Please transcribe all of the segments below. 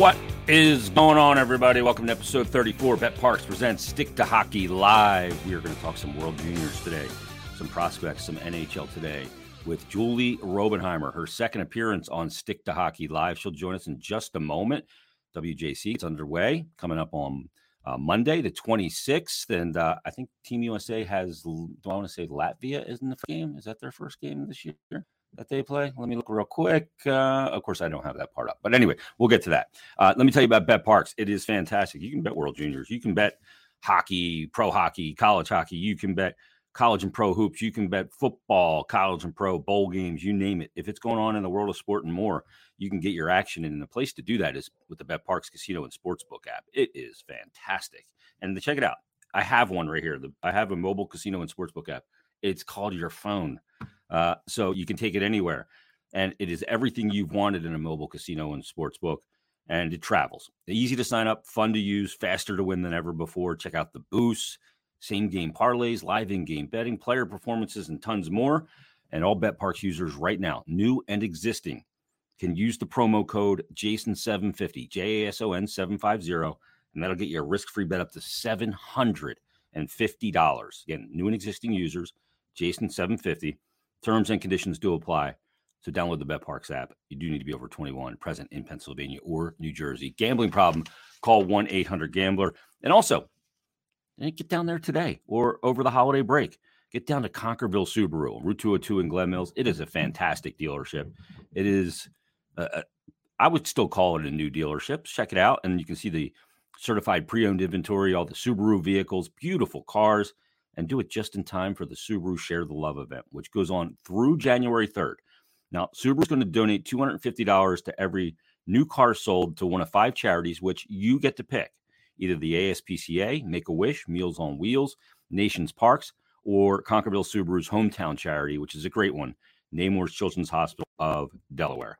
What is going on, everybody? Welcome to episode 34. BetParx presents Stick to Hockey Live. We are going to talk some World Juniors today, some prospects, some NHL today with Julie Robenhymer, her second appearance on Stick to Hockey Live. She'll join us in just a moment. WJC is underway, coming up on uh, Monday, the 26th. And uh, I think Team USA has, do I want to say Latvia is in the game? Is that their first game this year? That they play. Let me look real quick. Uh, of course, I don't have that part up, but anyway, we'll get to that. Uh, let me tell you about BetParx. It is fantastic. You can bet World Juniors. You can bet hockey, pro hockey, college hockey. You can bet college and pro hoops. You can bet football, college and pro bowl games. You name it. If it's going on in the world of sport and more, you can get your action. And the place to do that is with the BetParx Casino and Sportsbook app. It is fantastic. And check it out. I have one right here. The, I have a mobile casino and sportsbook app. It's called your phone. Uh, so you can take it anywhere. And it is everything you've wanted in a mobile casino and sports book. And it travels. Easy to sign up, fun to use, faster to win than ever before. Check out the boosts, same game parlays, live in game betting, player performances, and tons more. And all BetParx users right now, new and existing, can use the promo code JASON750, J A S O N 750, and that'll get you a risk free bet up to $750. Again, new and existing users, JASON750. Terms and conditions do apply. So download the BetParx app. You do need to be over 21, present in Pennsylvania or New Jersey. Gambling problem, call 1-800-GAMBLER. And also, eh, get down there today or over the holiday break. Get down to Concordville Subaru, Route 202 in Glen Mills. It is a fantastic dealership. It is, uh, I would still call it a new dealership. Check it out, and you can see the certified pre-owned inventory, all the Subaru vehicles, beautiful cars and do it just in time for the Subaru Share the Love event, which goes on through January 3rd. Now, Subaru is going to donate $250 to every new car sold to one of five charities, which you get to pick either the ASPCA, Make a Wish, Meals on Wheels, Nations Parks, or Concordville Subaru's hometown charity, which is a great one, Nemours Children's Hospital of Delaware.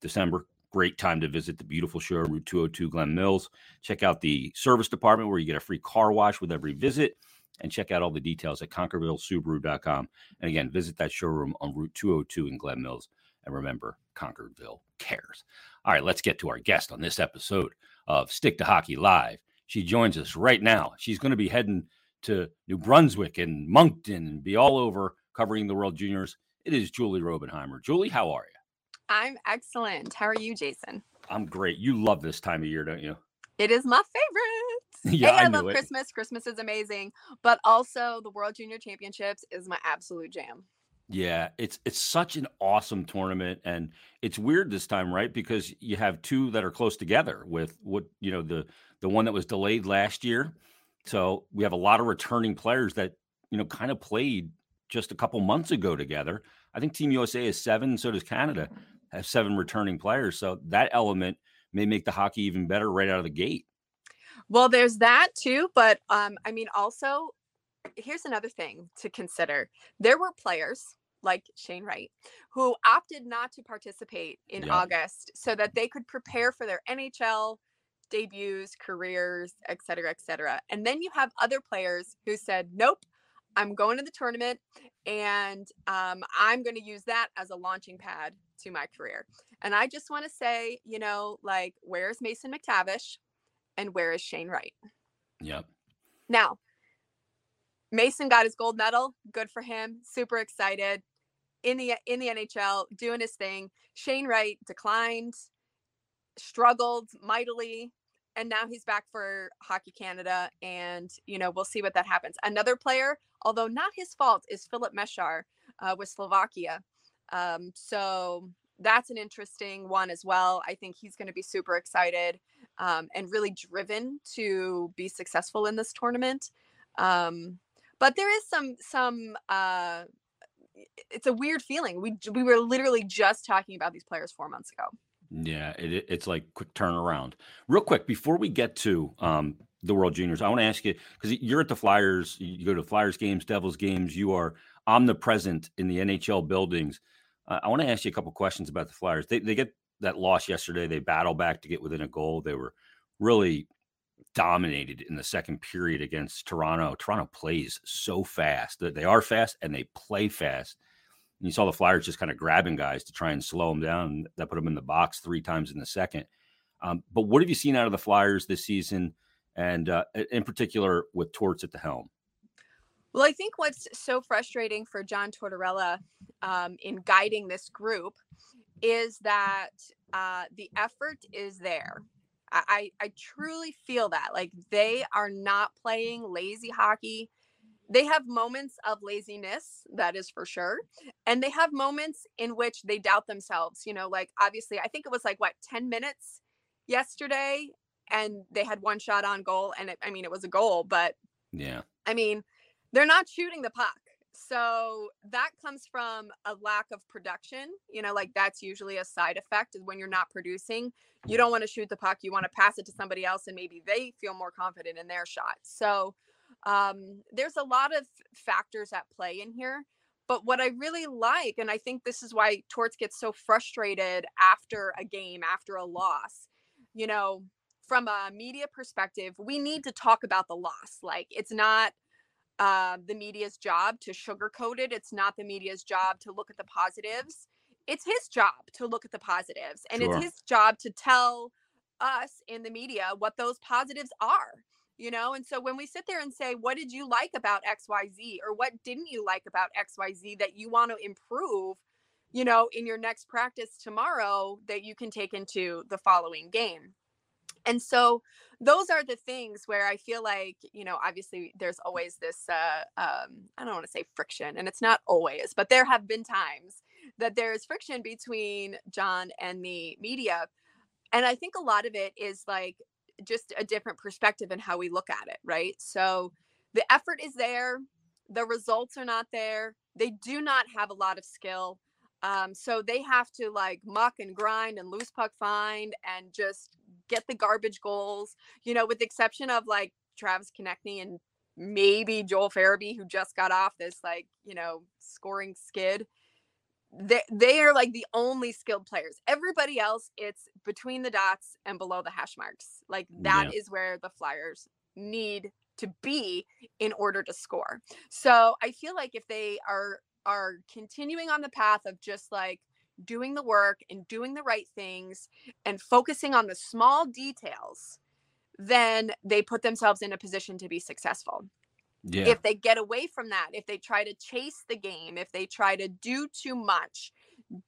December, great time to visit the beautiful show, Route 202 Glen Mills. Check out the service department where you get a free car wash with every visit and check out all the details at ConcordvilleSubaru.com. And again, visit that showroom on Route 202 in Glen Mills. And remember, Concordville cares. All right, let's get to our guest on this episode of Stick to Hockey Live. She joins us right now. She's going to be heading to New Brunswick and Moncton and be all over covering the World Juniors. It is Julie Robenhymer. Julie, how are you? I'm excellent. How are you, Jason? I'm great. You love this time of year, don't you? It is my favorite. yeah, hey, I, I love it. Christmas. Christmas is amazing, but also the World Junior Championships is my absolute jam. Yeah, it's it's such an awesome tournament, and it's weird this time, right? Because you have two that are close together with what you know the the one that was delayed last year. So we have a lot of returning players that you know kind of played just a couple months ago together. I think Team USA is seven, so does Canada have seven returning players. So that element may make the hockey even better right out of the gate. Well, there's that too, but um, I mean, also, here's another thing to consider. There were players like Shane Wright who opted not to participate in Yeah. August so that they could prepare for their NHL debuts, careers, et cetera, et cetera. And then you have other players who said, nope, I'm going to the tournament and um, I'm going to use that as a launching pad to my career. And I just want to say, you know, like, where's Mason McTavish and where is Shane Wright? Yep. Now, Mason got his gold medal. Good for him. Super excited in the in the NHL, doing his thing. Shane Wright declined, struggled mightily, and now he's back for Hockey Canada. And you know, we'll see what that happens. Another player, although not his fault, is Filip Mesar uh, with Slovakia. Um, so that's an interesting one as well. I think he's going to be super excited um, and really driven to be successful in this tournament. Um, but there is some some uh, it's a weird feeling. We we were literally just talking about these players four months ago. Yeah, it, it- it's like quick turnaround. Real quick, before we get to um, the World Juniors, I want to ask you because you're at the Flyers, you go to Flyers games, Devils games, you are omnipresent in the NHL buildings. Uh, I want to ask you a couple questions about the Flyers. They they get that loss yesterday. They battle back to get within a goal. They were really dominated in the second period against Toronto. Toronto plays so fast. They- They are fast and they play fast. And you saw the Flyers just kind of grabbing guys to try and slow them down. That put them in the box three times in the second. Um, but what have you seen out of the Flyers this season, and uh, in particular with Torts at the helm? Well, I think what's so frustrating for John Tortorella um, in guiding this group is that uh, the effort is there. I, I truly feel that like they are not playing lazy hockey. They have moments of laziness, that is for sure. And they have moments in which they doubt themselves. You know, like obviously, I think it was like what, 10 minutes yesterday, and they had one shot on goal. And it, I mean, it was a goal, but yeah, I mean, they're not shooting the puck. So that comes from a lack of production. You know, like that's usually a side effect is when you're not producing. You don't want to shoot the puck. You want to pass it to somebody else and maybe they feel more confident in their shot. So um, there's a lot of factors at play in here. But what I really like, and I think this is why Torts gets so frustrated after a game, after a loss, you know, from a media perspective, we need to talk about the loss. Like it's not uh, the media's job to sugarcoat it. It's not the media's job to look at the positives. It's his job to look at the positives, and sure. it's his job to tell us in the media what those positives are. You know, and so when we sit there and say, What did you like about XYZ, or what didn't you like about XYZ that you want to improve, you know, in your next practice tomorrow that you can take into the following game? And so those are the things where i feel like you know obviously there's always this uh um i don't want to say friction and it's not always but there have been times that there's friction between john and the media and i think a lot of it is like just a different perspective in how we look at it right? So the effort is there the results are not there they do not have a lot of skill um, so they have to like muck and grind and loose puck find and just get the garbage goals, you know, with the exception of like Travis Konecny and maybe Joel Farabee, who just got off this like, you know, scoring skid. They, they are like the only skilled players. Everybody else, it's between the dots and below the hash marks. Like that yeah. is where the Flyers need to be in order to score. So I feel like if they are are continuing on the path of just like doing the work and doing the right things and focusing on the small details, then they put themselves in a position to be successful. Yeah. If they get away from that, if they try to chase the game, if they try to do too much,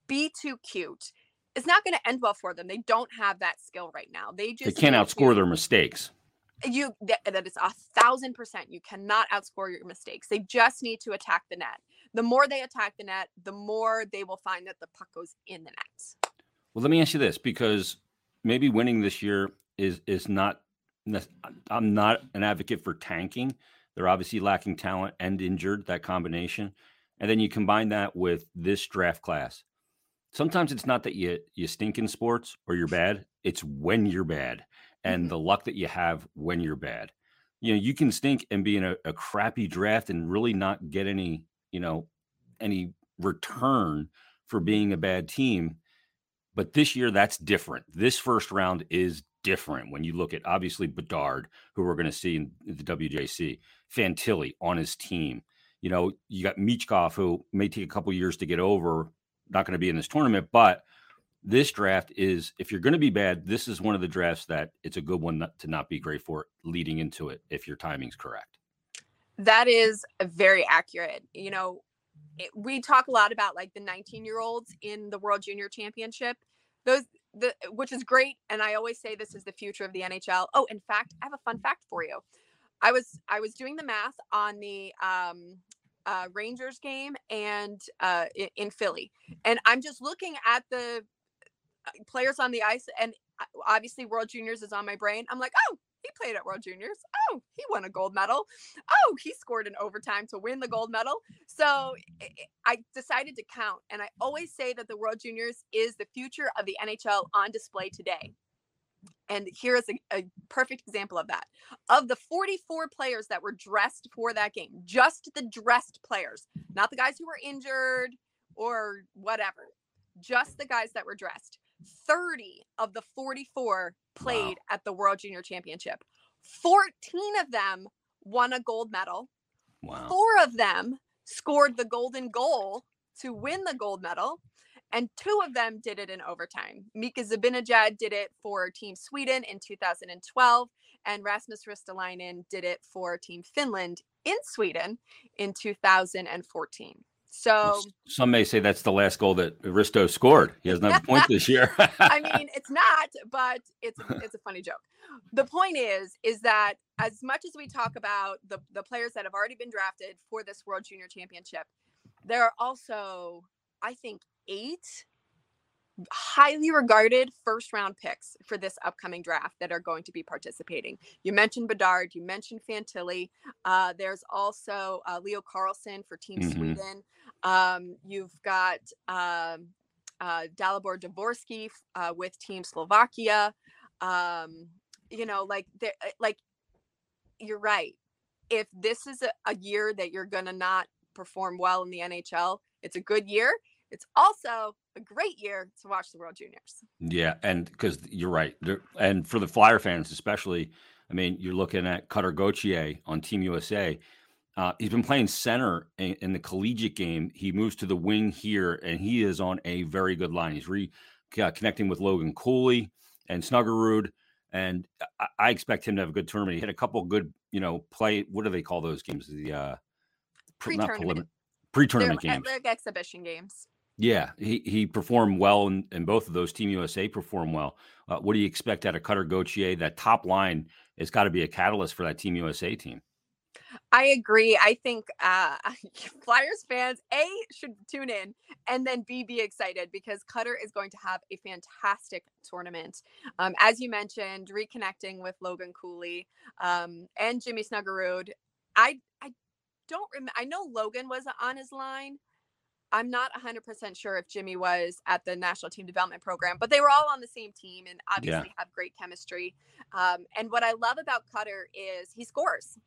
be too cute, it's not going to end well for them. They don't have that skill right now. They just they can't outscore their mistakes. You that, that is a thousand percent. You cannot outscore your mistakes. They just need to attack the net the more they attack the net, the more they will find that the puck goes in the net. Well, let me ask you this because maybe winning this year is is not I'm not an advocate for tanking. They're obviously lacking talent and injured that combination. And then you combine that with this draft class. Sometimes it's not that you you stink in sports or you're bad, it's when you're bad and mm-hmm. the luck that you have when you're bad. You know, you can stink and be in a, a crappy draft and really not get any you know, any return for mm-hmm. being a bad team. But this year, that's different. This first round is different when you look at obviously Bedard, who we're going to see in the WJC, Fantilli on his team. You know, you got Michkov, who may take a couple years to get over, not going to be in this tournament, but this draft is if you're going to be bad, this is one of the drafts that it's a good one not, to not be great for leading into it if your timing's correct. That is very accurate. You know, it, we talk a lot about like the 19 year olds in the World Junior Championship. Those the which is great and I always say this is the future of the NHL. Oh, in fact, I have a fun fact for you. I was I was doing the math on the um uh, Rangers game and uh, in, in Philly, and I'm just looking at the uh, players on the ice, and uh, obviously World Juniors is on my brain. I'm like, oh, played at World Juniors. Oh, he won a gold medal. Oh, he scored in overtime to win the gold medal. So I decided to count. And I always say that the World Juniors is the future of the NHL on display today. And here is a, a, perfect example of that. Of the 44 players that were dressed for that game, just the dressed players, not the guys who were injured or whatever, just the guys that were dressed. 30 of the 44 played wow. at the World Junior Championship. 14 of them won a gold medal. Wow. Four of them scored the golden goal to win the gold medal. and two of them did it in overtime. Mika Zibanejad did it for Team Sweden in 2012, and Rasmus Ristolainen did it for Team Finland in Sweden in 2014. So some may say that's the last goal that Risto scored. He has not a point this year. I mean, it's not, but it's it's a funny joke. The point is, is that as much as we talk about the the players that have already been drafted for this World Junior Championship, there are also, I think, eight highly regarded first round picks for this upcoming draft that are going to be participating. You mentioned Bedard, you mentioned Fantilli. Uh, there's also uh, Leo Carlsson for Team mm-hmm. Sweden. Um, you've got um, uh, Dalibor Dvorsky uh, with Team Slovakia. Um, you know, like, uh, like you're right. If this is a, a year that you're to not perform well in the NHL, it's a good year it's also a great year to watch the World Juniors. Yeah, and because you're right, and for the Flyer fans especially, I mean, you're looking at Cutter Gauthier on Team USA. Uh, he's been playing center in, in, the collegiate game. He moves to the wing here, and he is on a very good line. He's re uh, connecting with Logan Cooley and Snuggerud, and I, I, expect him to have a good tournament. He had a couple good, you know, play. What do they call those games? The uh, pre-tournament, pre-tournament games, like exhibition games. Yeah, he, he performed well, and, and both of those Team USA performed well. Uh, what do you expect out of Cutter Gauthier? That top line has got to be a catalyst for that Team USA team. I agree. I think uh, Flyers fans a should tune in and then b be excited because Cutter is going to have a fantastic tournament. Um, as you mentioned, reconnecting with Logan Cooley um, and Jimmy Snuggerud. I I don't remember. I know Logan was on his line. I'm not 100% sure if Jimmy was at the national team development program, but they were all on the same team and obviously yeah. have great chemistry. Um, and what I love about Cutter is he scores.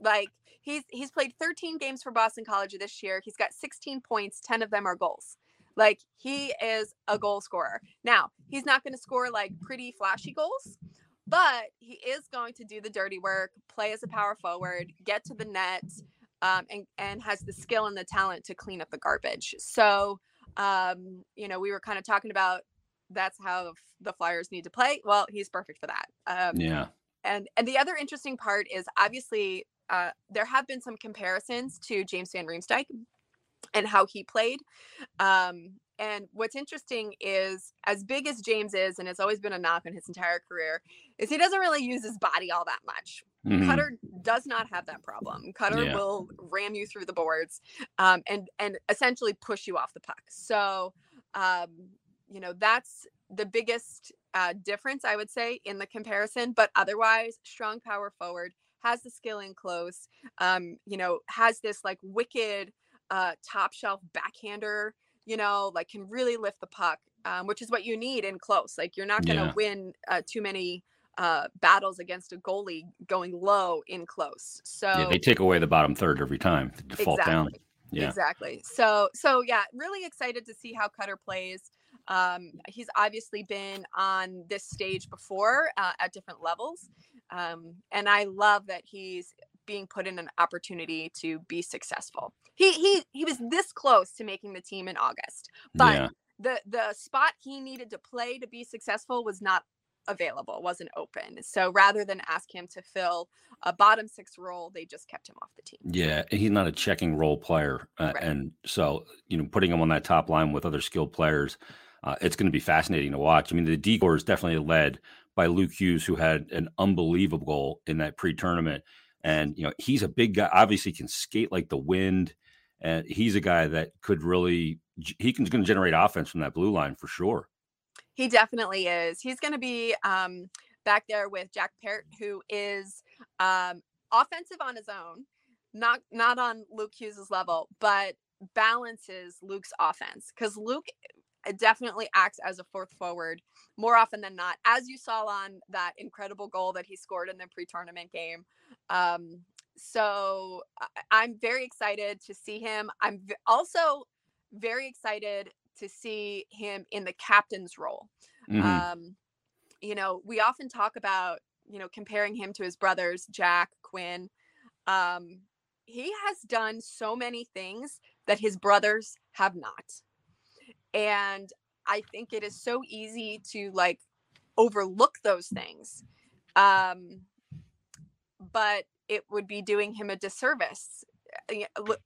Like he's he's played 13 games for Boston College this year. He's got 16 points, 10 of them are goals. Like he is a goal scorer. Now, he's not going to score like pretty flashy goals, but he is going to do the dirty work, play as a power forward, get to the net, um, and and has the skill and the talent to clean up the garbage. So, um, you know, we were kind of talking about that's how the Flyers need to play. Well, he's perfect for that. Um, yeah. And and the other interesting part is obviously uh, there have been some comparisons to James Van Riemsdyk and how he played. Um, and what's interesting is, as big as James is, and it's always been a knock on his entire career, is he doesn't really use his body all that much. Mm-hmm. Cutter does not have that problem. Cutter yeah. will ram you through the boards, um, and and essentially push you off the puck. So, um, you know, that's the biggest uh, difference I would say in the comparison. But otherwise, strong power forward has the skill in close. Um, you know, has this like wicked uh, top shelf backhander you know, like can really lift the puck, um, which is what you need in close. Like you're not going to yeah. win uh, too many uh, battles against a goalie going low in close. So yeah, they take away the bottom third every time. Default exactly. down. Yeah. Exactly. So so yeah, really excited to see how Cutter plays. Um, he's obviously been on this stage before uh, at different levels, um, and I love that he's being put in an opportunity to be successful. He he he was this close to making the team in August, but yeah. the the spot he needed to play to be successful was not available, wasn't open. So rather than ask him to fill a bottom six role, they just kept him off the team. Yeah, he's not a checking role player, uh, right. and so you know, putting him on that top line with other skilled players, uh, it's going to be fascinating to watch. I mean, the D corps is definitely led by Luke Hughes, who had an unbelievable goal in that pre-tournament. And you know, he's a big guy. Obviously, can skate like the wind, and he's a guy that could really he can going to generate offense from that blue line for sure. He definitely is. He's going to be um, back there with Jack Peart, who is um, offensive on his own, not not on Luke Hughes's level, but balances Luke's offense because Luke eh, definitely acts as a fourth forward more often than not, as you saw on that incredible goal that he scored in the pre-tournament game. Um, so I'm very excited to see him. I'm also very excited to see him in the captain's role. Mm-hmm. Um, you know, we often talk about, you know, comparing him to his brothers, Jack, Quinn. Um, he has done so many things that his brothers have not. And I think it is so easy to like overlook those things. Um, but it would be doing him a disservice.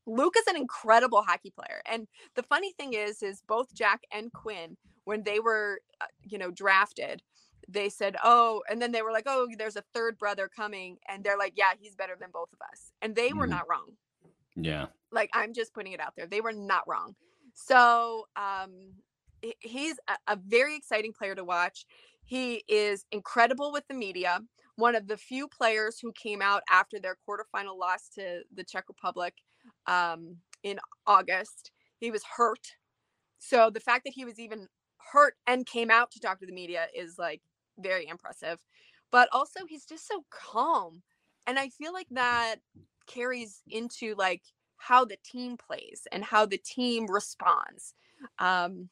Luke is an incredible hockey player. And the funny thing is, is both Jack and Quinn, when they were, uh, you know, drafted, they said, "Oh," and then they were like, "Oh, there's a third brother coming," and they're like, "Yeah, he's better than both of us," and they were mm-hmm. not wrong. Yeah, like I'm just putting it out there, they were not wrong. So, um, he's a, a very exciting player to watch. He is incredible with the media. One of the few players who came out after their quarterfinal loss to the Czech Republic um, in August. He was hurt. So the fact that he was even hurt and came out to talk to the media is like very impressive. But also, he's just so calm. And I feel like that carries into like how the team plays and how the team responds. Um,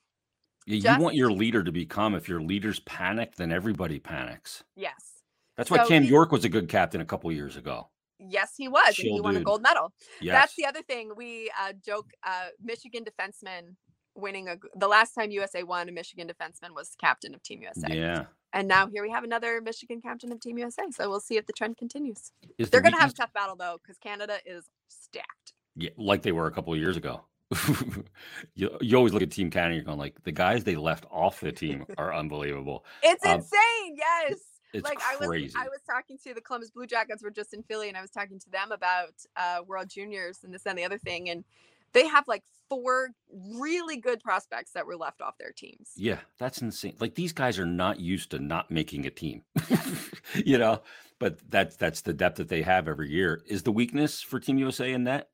yeah, just, you want your leader to be calm. If your leaders panic, then everybody panics. Yes. That's why so Cam he, York was a good captain a couple years ago. Yes, he was, Chill and he won a gold medal. Yes. That's the other thing. We uh, joke. Uh, Michigan defenseman winning a the last time USA won, a Michigan defenseman was captain of Team USA. Yeah. And now here we have another Michigan captain of Team USA. So we'll see if the trend continues. Is They're the going to have a tough battle though, because Canada is stacked. Yeah, like they were a couple of years ago. you, you always look at Team Canada, you're going like the guys they left off the team are unbelievable. It's um, insane. Yes. It's like crazy. I was I was talking to the Columbus Blue Jackets were just in Philly and I was talking to them about uh World Juniors and this and the other thing and they have like four really good prospects that were left off their teams. Yeah, that's insane. Like these guys are not used to not making a team. you know, but that's that's the depth that they have every year. Is the weakness for Team USA in that?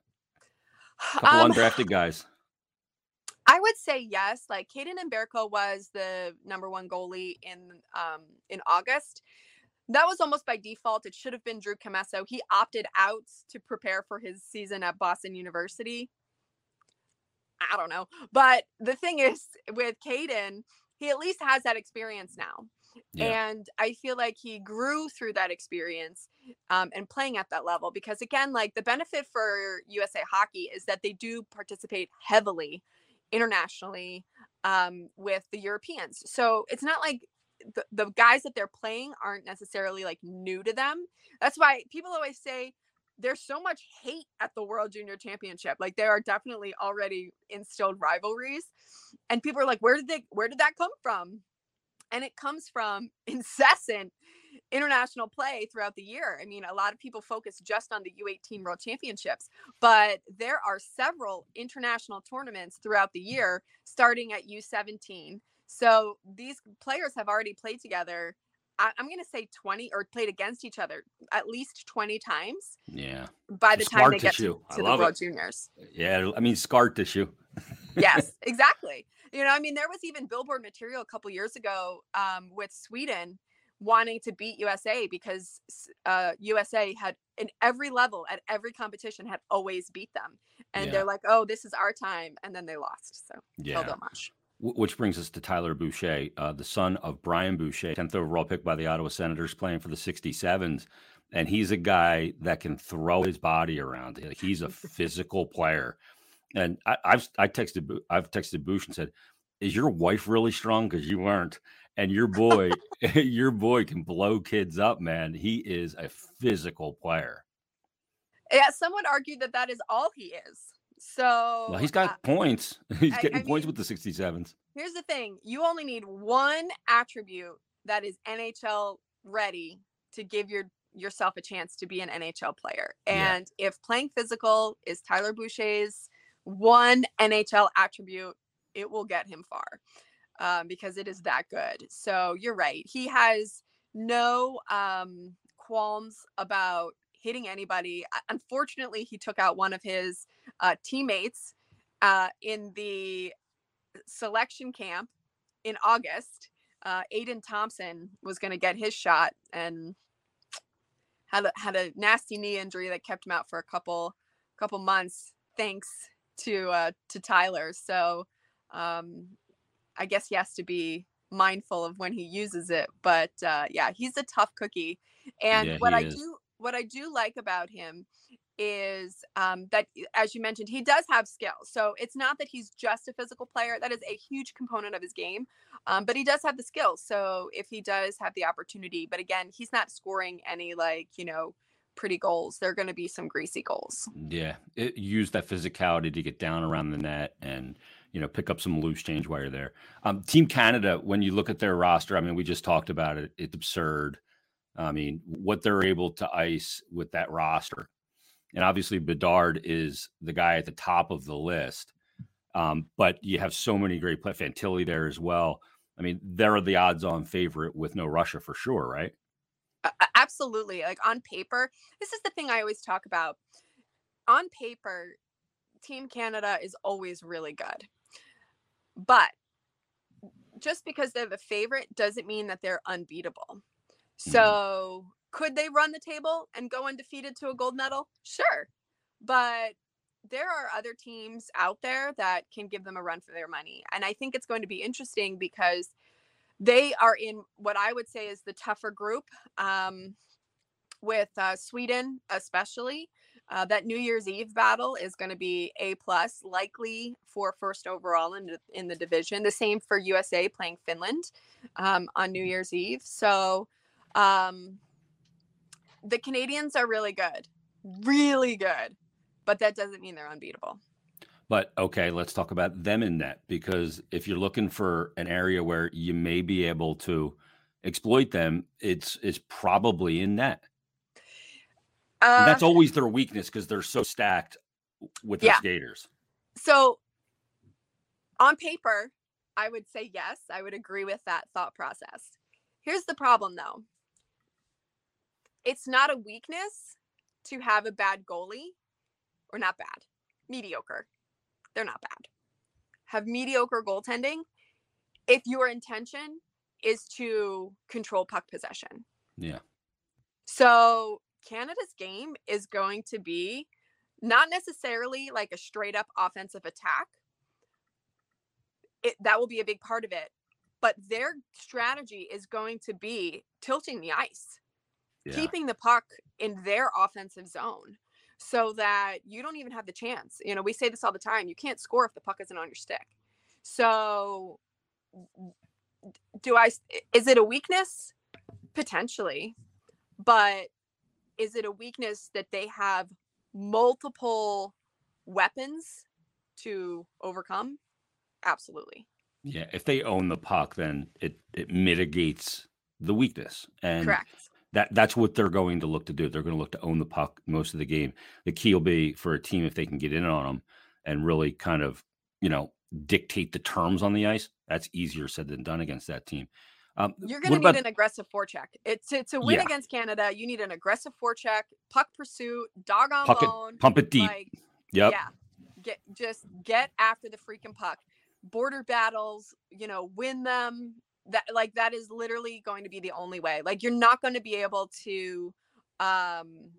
Couple um, undrafted guys. I would say yes. Like Kaidan Mbereko was the number one goalie in um in August. That was almost by default. It should have been Drew Commesso. He opted out to prepare for his season at Boston University. I don't know. But the thing is with Kaidan, he at least has that experience now. Yeah. And I feel like he grew through that experience um, and playing at that level because, again, like the benefit for USA Hockey is that they do participate heavily internationally um, with the Europeans. So it's not like the, the guys that they're playing aren't necessarily like new to them. That's why people always say, there's so much hate at the World Junior Championship. Like there are definitely already instilled rivalries. And people are like, where did they where did that come from? And it comes from incessant international play throughout the year. I mean, a lot of people focus just on the U18 World Championships, but there are several international tournaments throughout the year starting at U17. So these players have already played together I, am going to say 20 or played against each other at least 20 times. Yeah. By the time they tissue. get to, to the World it. Juniors. Yeah. I mean, scar tissue. yes, exactly. You know, I mean, there was even billboard material a couple years ago um, with Sweden wanting to beat USA because uh, USA had in every level at every competition had always beat them, and yeah. they're like, "Oh, this is our time," and then they lost. So yeah, much. Which brings us to Tyler Boucher, uh, the son of Brian Boucher, 10th overall pick by the Ottawa Senators, playing for the 67s. And he's a guy that can throw his body around. He's a physical player. And I, have I texted I've texted Boucher and said, "Is your wife really strong? Because you weren't." And your boy, your boy can blow kids up, man. He is a physical player. Yeah, some would argue that that is all he is. So well, he's got uh, points. He's I, getting I points mean, with the 67s. Here's the thing you only need one attribute that is NHL ready to give your yourself a chance to be an NHL player. And yeah. if playing physical is Tyler Boucher's one NHL attribute, it will get him far um, because it is that good. So you're right. He has no um, qualms about hitting anybody. Unfortunately, he took out one of his uh, teammates uh, in the selection camp in August. Uh, Aiden Thompson was going to get his shot and had a, had a nasty knee injury that kept him out for a couple couple months. Thanks to uh, to Tyler. So um, I guess he has to be mindful of when he uses it. But uh, yeah, he's a tough cookie. And yeah, what I is. do what I do like about him is um, that, as you mentioned, he does have skills. So it's not that he's just a physical player. That is a huge component of his game, um, but he does have the skills. So if he does have the opportunity, but again, he's not scoring any like you know pretty goals. They're going to be some greasy goals. Yeah, it, use that physicality to get down around the net and you know pick up some loose change while you're there. Um, Team Canada, when you look at their roster, I mean, we just talked about it. It's absurd. I mean, what they're able to ice with that roster and obviously Bedard is the guy at the top of the list. Um, but you have so many great play Fantilli there as well. I mean, they're the odds-on favorite with no Russia for sure, right? Absolutely. Like on paper, this is the thing I always talk about. On paper, Team Canada is always really good. But just because they're the favorite doesn't mean that they're unbeatable. Mm-hmm. So could they run the table and go undefeated to a gold medal? Sure. But there are other teams out there that can give them a run for their money. And I think it's going to be interesting because they are in what I would say is the tougher group um, with uh, Sweden, especially. Uh, that New Year's Eve battle is going to be a plus, likely for first overall in the, in the division. The same for USA playing Finland um, on New Year's Eve. So um, the Canadians are really good, really good, but that doesn't mean they're unbeatable. But okay, let's talk about them in net because if you're looking for an area where you may be able to exploit them, it's it's probably in net. Uh, that's always their weakness because they're so stacked with their yeah. skaters. So, on paper, I would say yes. I would agree with that thought process. Here's the problem, though it's not a weakness to have a bad goalie or not bad, mediocre. They're not bad. Have mediocre goaltending if your intention is to control puck possession. Yeah. So Canada's game is going to be not necessarily like a straight up offensive attack. It, that will be a big part of it. But their strategy is going to be tilting the ice yeah. keeping the puck in their offensive zone so that you don't even have the chance. You know, we say this all the time you can't score if the puck isn't on your stick. So, do I, is it a weakness? Potentially. But is it a weakness that they have multiple weapons to overcome? Absolutely. Yeah, if they own the puck, then it it mitigates the weakness. And correct that that's what they're going to look to do. They're going to look to own the puck most of the game. The key will be for a team if they can get in on them and really kind of you know dictate the terms on the ice. That's easier said than done against that team. Um, You're going to need about, an aggressive forecheck. It's to, to win yeah. against Canada. You need an aggressive forecheck, puck pursuit, dog on puck bone, it, pump it deep. Like, yep. Yeah, get just get after the freaking puck. Border battles, you know, win them that like that is literally going to be the only way like you're not going to be able to um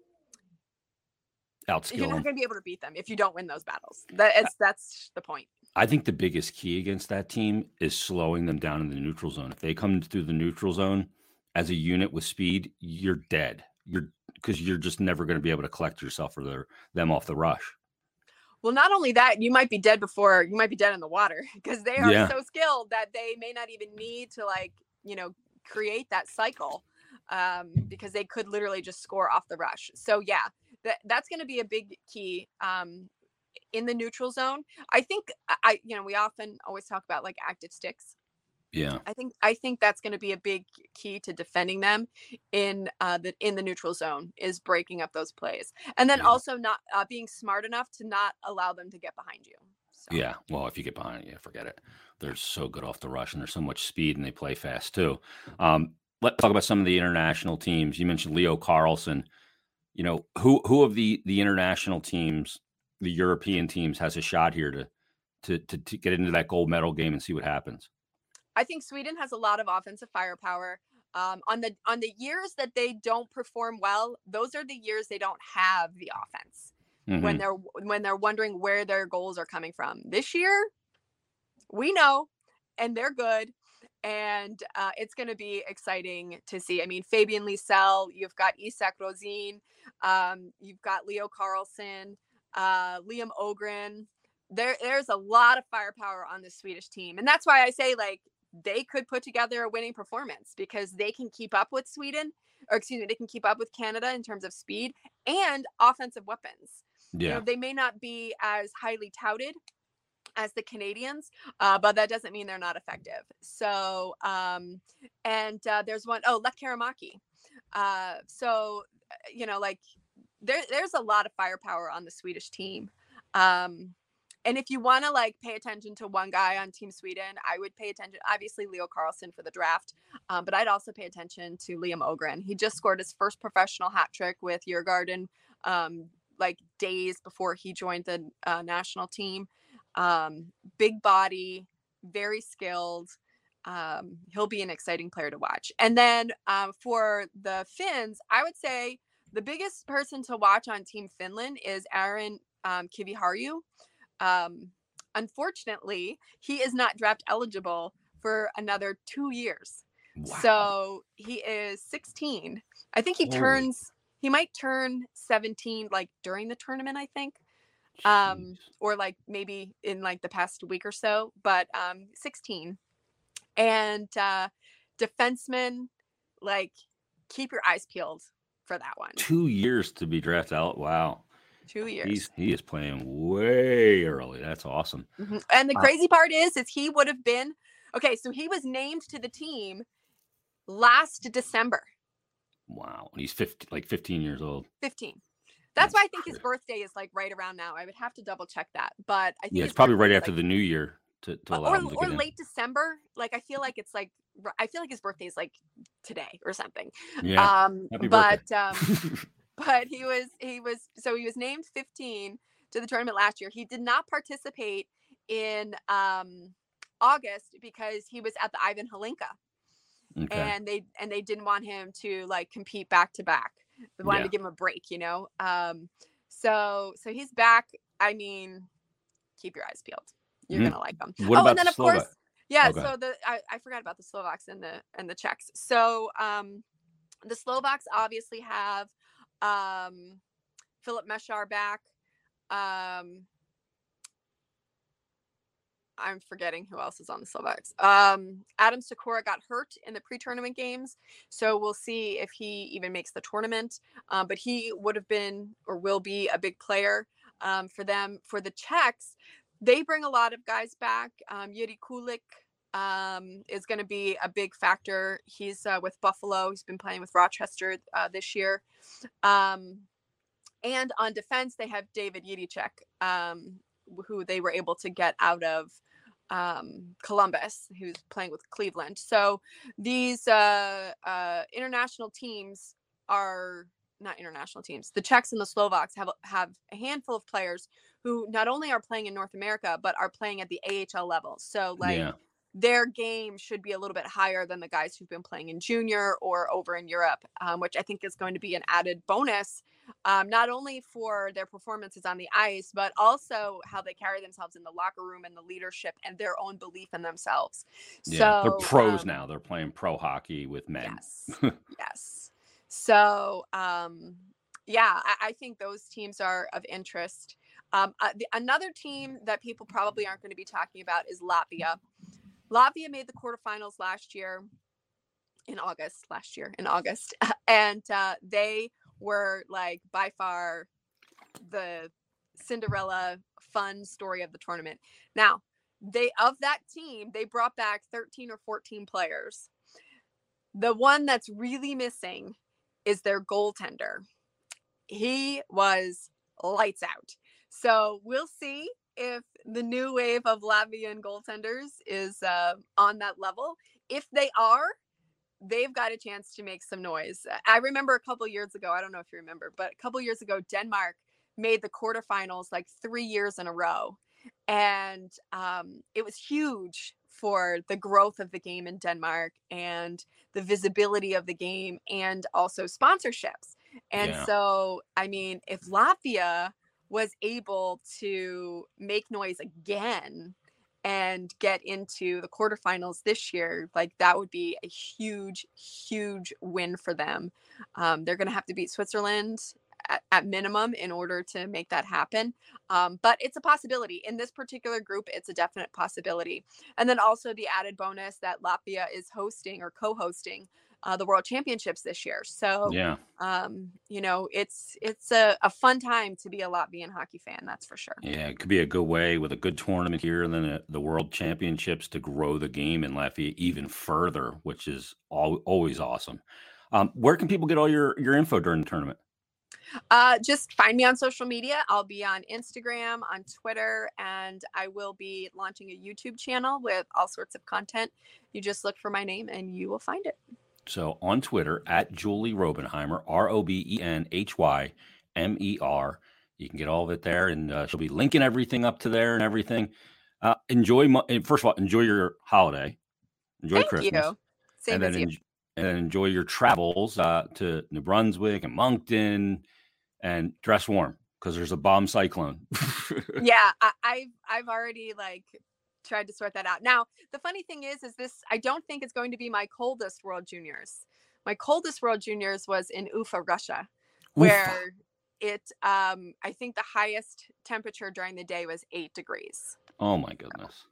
outskill you're not going to be able to beat them if you don't win those battles that is that's the point. I think the biggest key against that team is slowing them down in the neutral zone if they come through the neutral zone as a unit with speed you're dead you're because you're just never going to be able to collect yourself or their, them off the rush well, not only that, you might be dead before you might be dead in the water because they are yeah. so skilled that they may not even need to like, you know, create that cycle um, because they could literally just score off the rush. So yeah, that that's going to be a big key um, in the neutral zone. I think I, you know, we often always talk about like active sticks yeah. I think I think that's going to be a big key to defending them in uh, the in the neutral zone is breaking up those plays, and then yeah. also not uh, being smart enough to not allow them to get behind you. So. Yeah. Well, if you get behind, yeah, forget it. They're so good off the rush, and there's so much speed, and they play fast too. Um, let's talk about some of the international teams. You mentioned Leo Carlsson. You know who who of the the international teams, the European teams, has a shot here to to to, to get into that gold medal game and see what happens. I think Sweden has a lot of offensive firepower. Um, on the on the years that they don't perform well, those are the years they don't have the offense. Mm-hmm. When they're when they're wondering where their goals are coming from. This year, we know, and they're good, and uh, it's going to be exciting to see. I mean, Fabian Lysell, you've got Isak Rosén, um, you've got Leo Carlsson, uh, Liam Öhgren. There, there's a lot of firepower on the Swedish team, and that's why I say like they could put together a winning performance because they can keep up with Sweden, or excuse me, they can keep up with Canada in terms of speed and offensive weapons. Yeah. You know, they may not be as highly touted as the Canadians, uh, but that doesn't mean they're not effective. So, um, and uh, there's one, oh, Lekkerimäki. Uh, so, you know, like there, there's a lot of firepower on the Swedish team. Um, and if you want to like pay attention to one guy on Team Sweden, I would pay attention. Obviously, Leo Carlsson for the draft, um, but I'd also pay attention to Liam Öhgren. He just scored his first professional hat trick with Djurgården, um, like days before he joined the uh, national team. Um, big body, very skilled. Um, he'll be an exciting player to watch. And then um, for the Finns, I would say the biggest person to watch on Team Finland is Aron um, Kiviharju. Um, unfortunately, he is not draft eligible for another two years. Wow. So he is 16. I think he Holy. turns, he might turn 17 like during the tournament, I think. Um, or like maybe in like the past week or so, but um 16. And uh defenseman, like keep your eyes peeled for that one. Two years to be drafted out. Wow. Two years. He's he is playing way early. That's awesome. Mm-hmm. And the crazy part is, is he would have been okay. So he was named to the team last December. Wow, and he's 15, like 15 years old. 15. That's, That's why I think his birthday is like right around now. I would have to double check that, but I think yeah, it's probably right after like, the new year to, to allow or, him to or late in. December. Like I feel like it's like I feel like his birthday is like today or something. Yeah. Um, but um, but he was he was so he was named 15 to the tournament last year. He did not participate in um, August because he was at the Ivan Hlinka. Okay. And they and they didn't want him to like compete back to back. They wanted yeah. to give him a break, you know. Um, so so he's back. I mean, keep your eyes peeled. You're mm-hmm. gonna like him. What oh, and then of Slovak? course, yeah. Okay. So the I, I forgot about the Slovaks and the and the Czechs. So um, the Slovaks obviously have um, Filip Mesar back. Um, I'm forgetting who else is on the Slovaks. Um, Adam Sykora got hurt in the pre-tournament games, so we'll see if he even makes the tournament. Um, but he would have been or will be a big player um, for them. For the Czechs, they bring a lot of guys back. Um, Jiri Kulich um, is going to be a big factor. He's uh, with Buffalo. He's been playing with Rochester uh, this year. Um, and on defense, they have David Jiricek, um, who they were able to get out of um, Columbus, who's playing with Cleveland. So these uh, uh, international teams are not international teams. The Czechs and the Slovaks have have a handful of players who not only are playing in North America but are playing at the AHL level. So like yeah their game should be a little bit higher than the guys who've been playing in junior or over in Europe, um, which I think is going to be an added bonus, um, not only for their performances on the ice, but also how they carry themselves in the locker room and the leadership and their own belief in themselves. Yeah, so, they're pros um, now. They're playing pro hockey with men. Yes. yes. So, um, yeah, I, I, think those teams are of interest. Um, uh, the, another team that people probably aren't going to be talking about is Latvia. Latvia made the quarterfinals last year in August, last year in August. And uh, they were like by far the Cinderella fun story of the tournament. Now, they of that team, they brought back 13 or 14 players. The one that's really missing is their goaltender. He was lights out. So we'll see if the new wave of Latvian goaltenders is uh, on that level. If they are, they've got a chance to make some noise. I remember a couple years ago, I don't know if you remember, but a couple years ago, Denmark made the quarterfinals like three years in a row. And um, it was huge for the growth of the game in Denmark and the visibility of the game and also sponsorships. And yeah. so, I mean, if Latvia was able to make noise again and get into the quarterfinals this year, like that would be a huge, huge win for them. Um, they're going to have to beat Switzerland at, at, minimum in order to make that happen. Um, but it's a possibility. In this particular group, it's a definite possibility. And then also the added bonus that Latvia is hosting or co hosting uh, the World Championships this year. So yeah, um, you know, it's it's a, a fun time to be a Latvian hockey fan. That's for sure. Yeah, it could be a good way with a good tournament here, and then a, the World Championships to grow the game in Latvia even further, which is all, always awesome. Um, where can people get all your your info during the tournament? Uh, just find me on social media. I'll be on Instagram, on Twitter, and I will be launching a YouTube channel with all sorts of content. You just look for my name and you will find it. So on Twitter at Julie Robenhymer, R O B E N H Y M E R. You can get all of it there, and uh, she'll be linking everything up to there and everything. Uh, enjoy, first of all, enjoy your holiday. Enjoy Thank Christmas. You. Same and then you. En- and enjoy your travels uh, to New Brunswick and Moncton, and dress warm because there's a bomb cyclone. yeah, I, I've I've already like tried to sort that out. Now, the funny thing is, is this I don't think it's going to be my coldest World Juniors. My coldest World Juniors was in Ufa, Russia, where Ufa. it um I think the highest temperature during the day was eight degrees. Oh my goodness.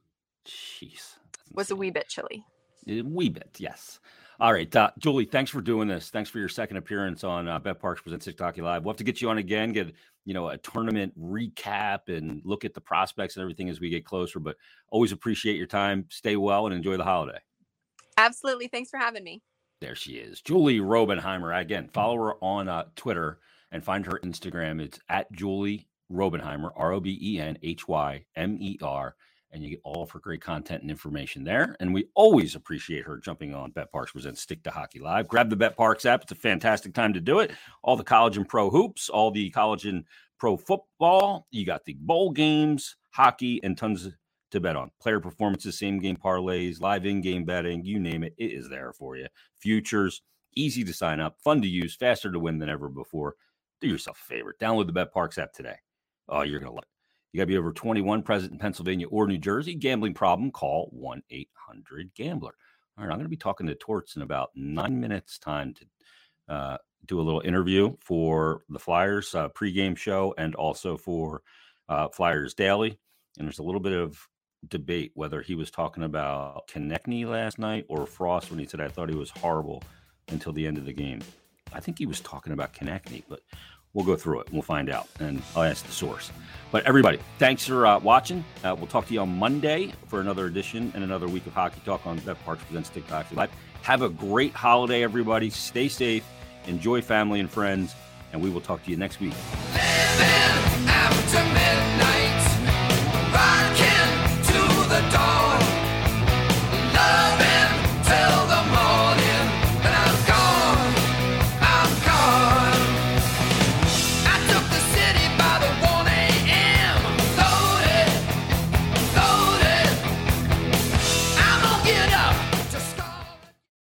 Jeez. Was a wee bit chilly. A wee bit, yes. All right, uh, Julie, thanks for doing this. Thanks for your second appearance on uh, BetParx Presents Stick Hockey Live. We'll have to get you on again, get you know a tournament recap, and look at the prospects and everything as we get closer. But always appreciate your time. Stay well and enjoy the holiday. Absolutely. Thanks for having me. There she is, Julie Robenhymer. Again, follow her on uh, Twitter and find her Instagram. It's at Julie Robenhymer, R O B E N H Y M E R and you get all her great content and information there. And we always appreciate her jumping on BetParx Presents Stick to Hockey Live. Grab the BetParx app; it's a fantastic time to do it. All the college and pro hoops, all the college and pro football. You got the bowl games, hockey, and tons to bet on. Player performances, same game parlays, live in-game betting, you name it, it is there for you. Futures, easy to sign up, fun to use, faster to win than ever before. Do yourself a favor. Download the BetParx app today. Oh, you're gonna love it. You got to be over 21, present in Pennsylvania or New Jersey. Gambling problem, call 1 800 Gambler. All right, I'm going to be talking to Torts in about nine minutes' time to uh, do a little interview for the Flyers uh, pregame show and also for uh, Flyers Daily. And there's a little bit of debate whether he was talking about Konecny last night or Frost when he said, I thought he was horrible until the end of the game. I think he was talking about Konecny, but We'll go through it. We'll find out, and I'll ask the source. But everybody, thanks for uh, watching. Uh, we'll talk to you on Monday for another edition and another week of Hockey Talk on BetParx Presents Stick Hockey Live. Have a great holiday, everybody. Stay safe, enjoy family and friends, and we will talk to you next week.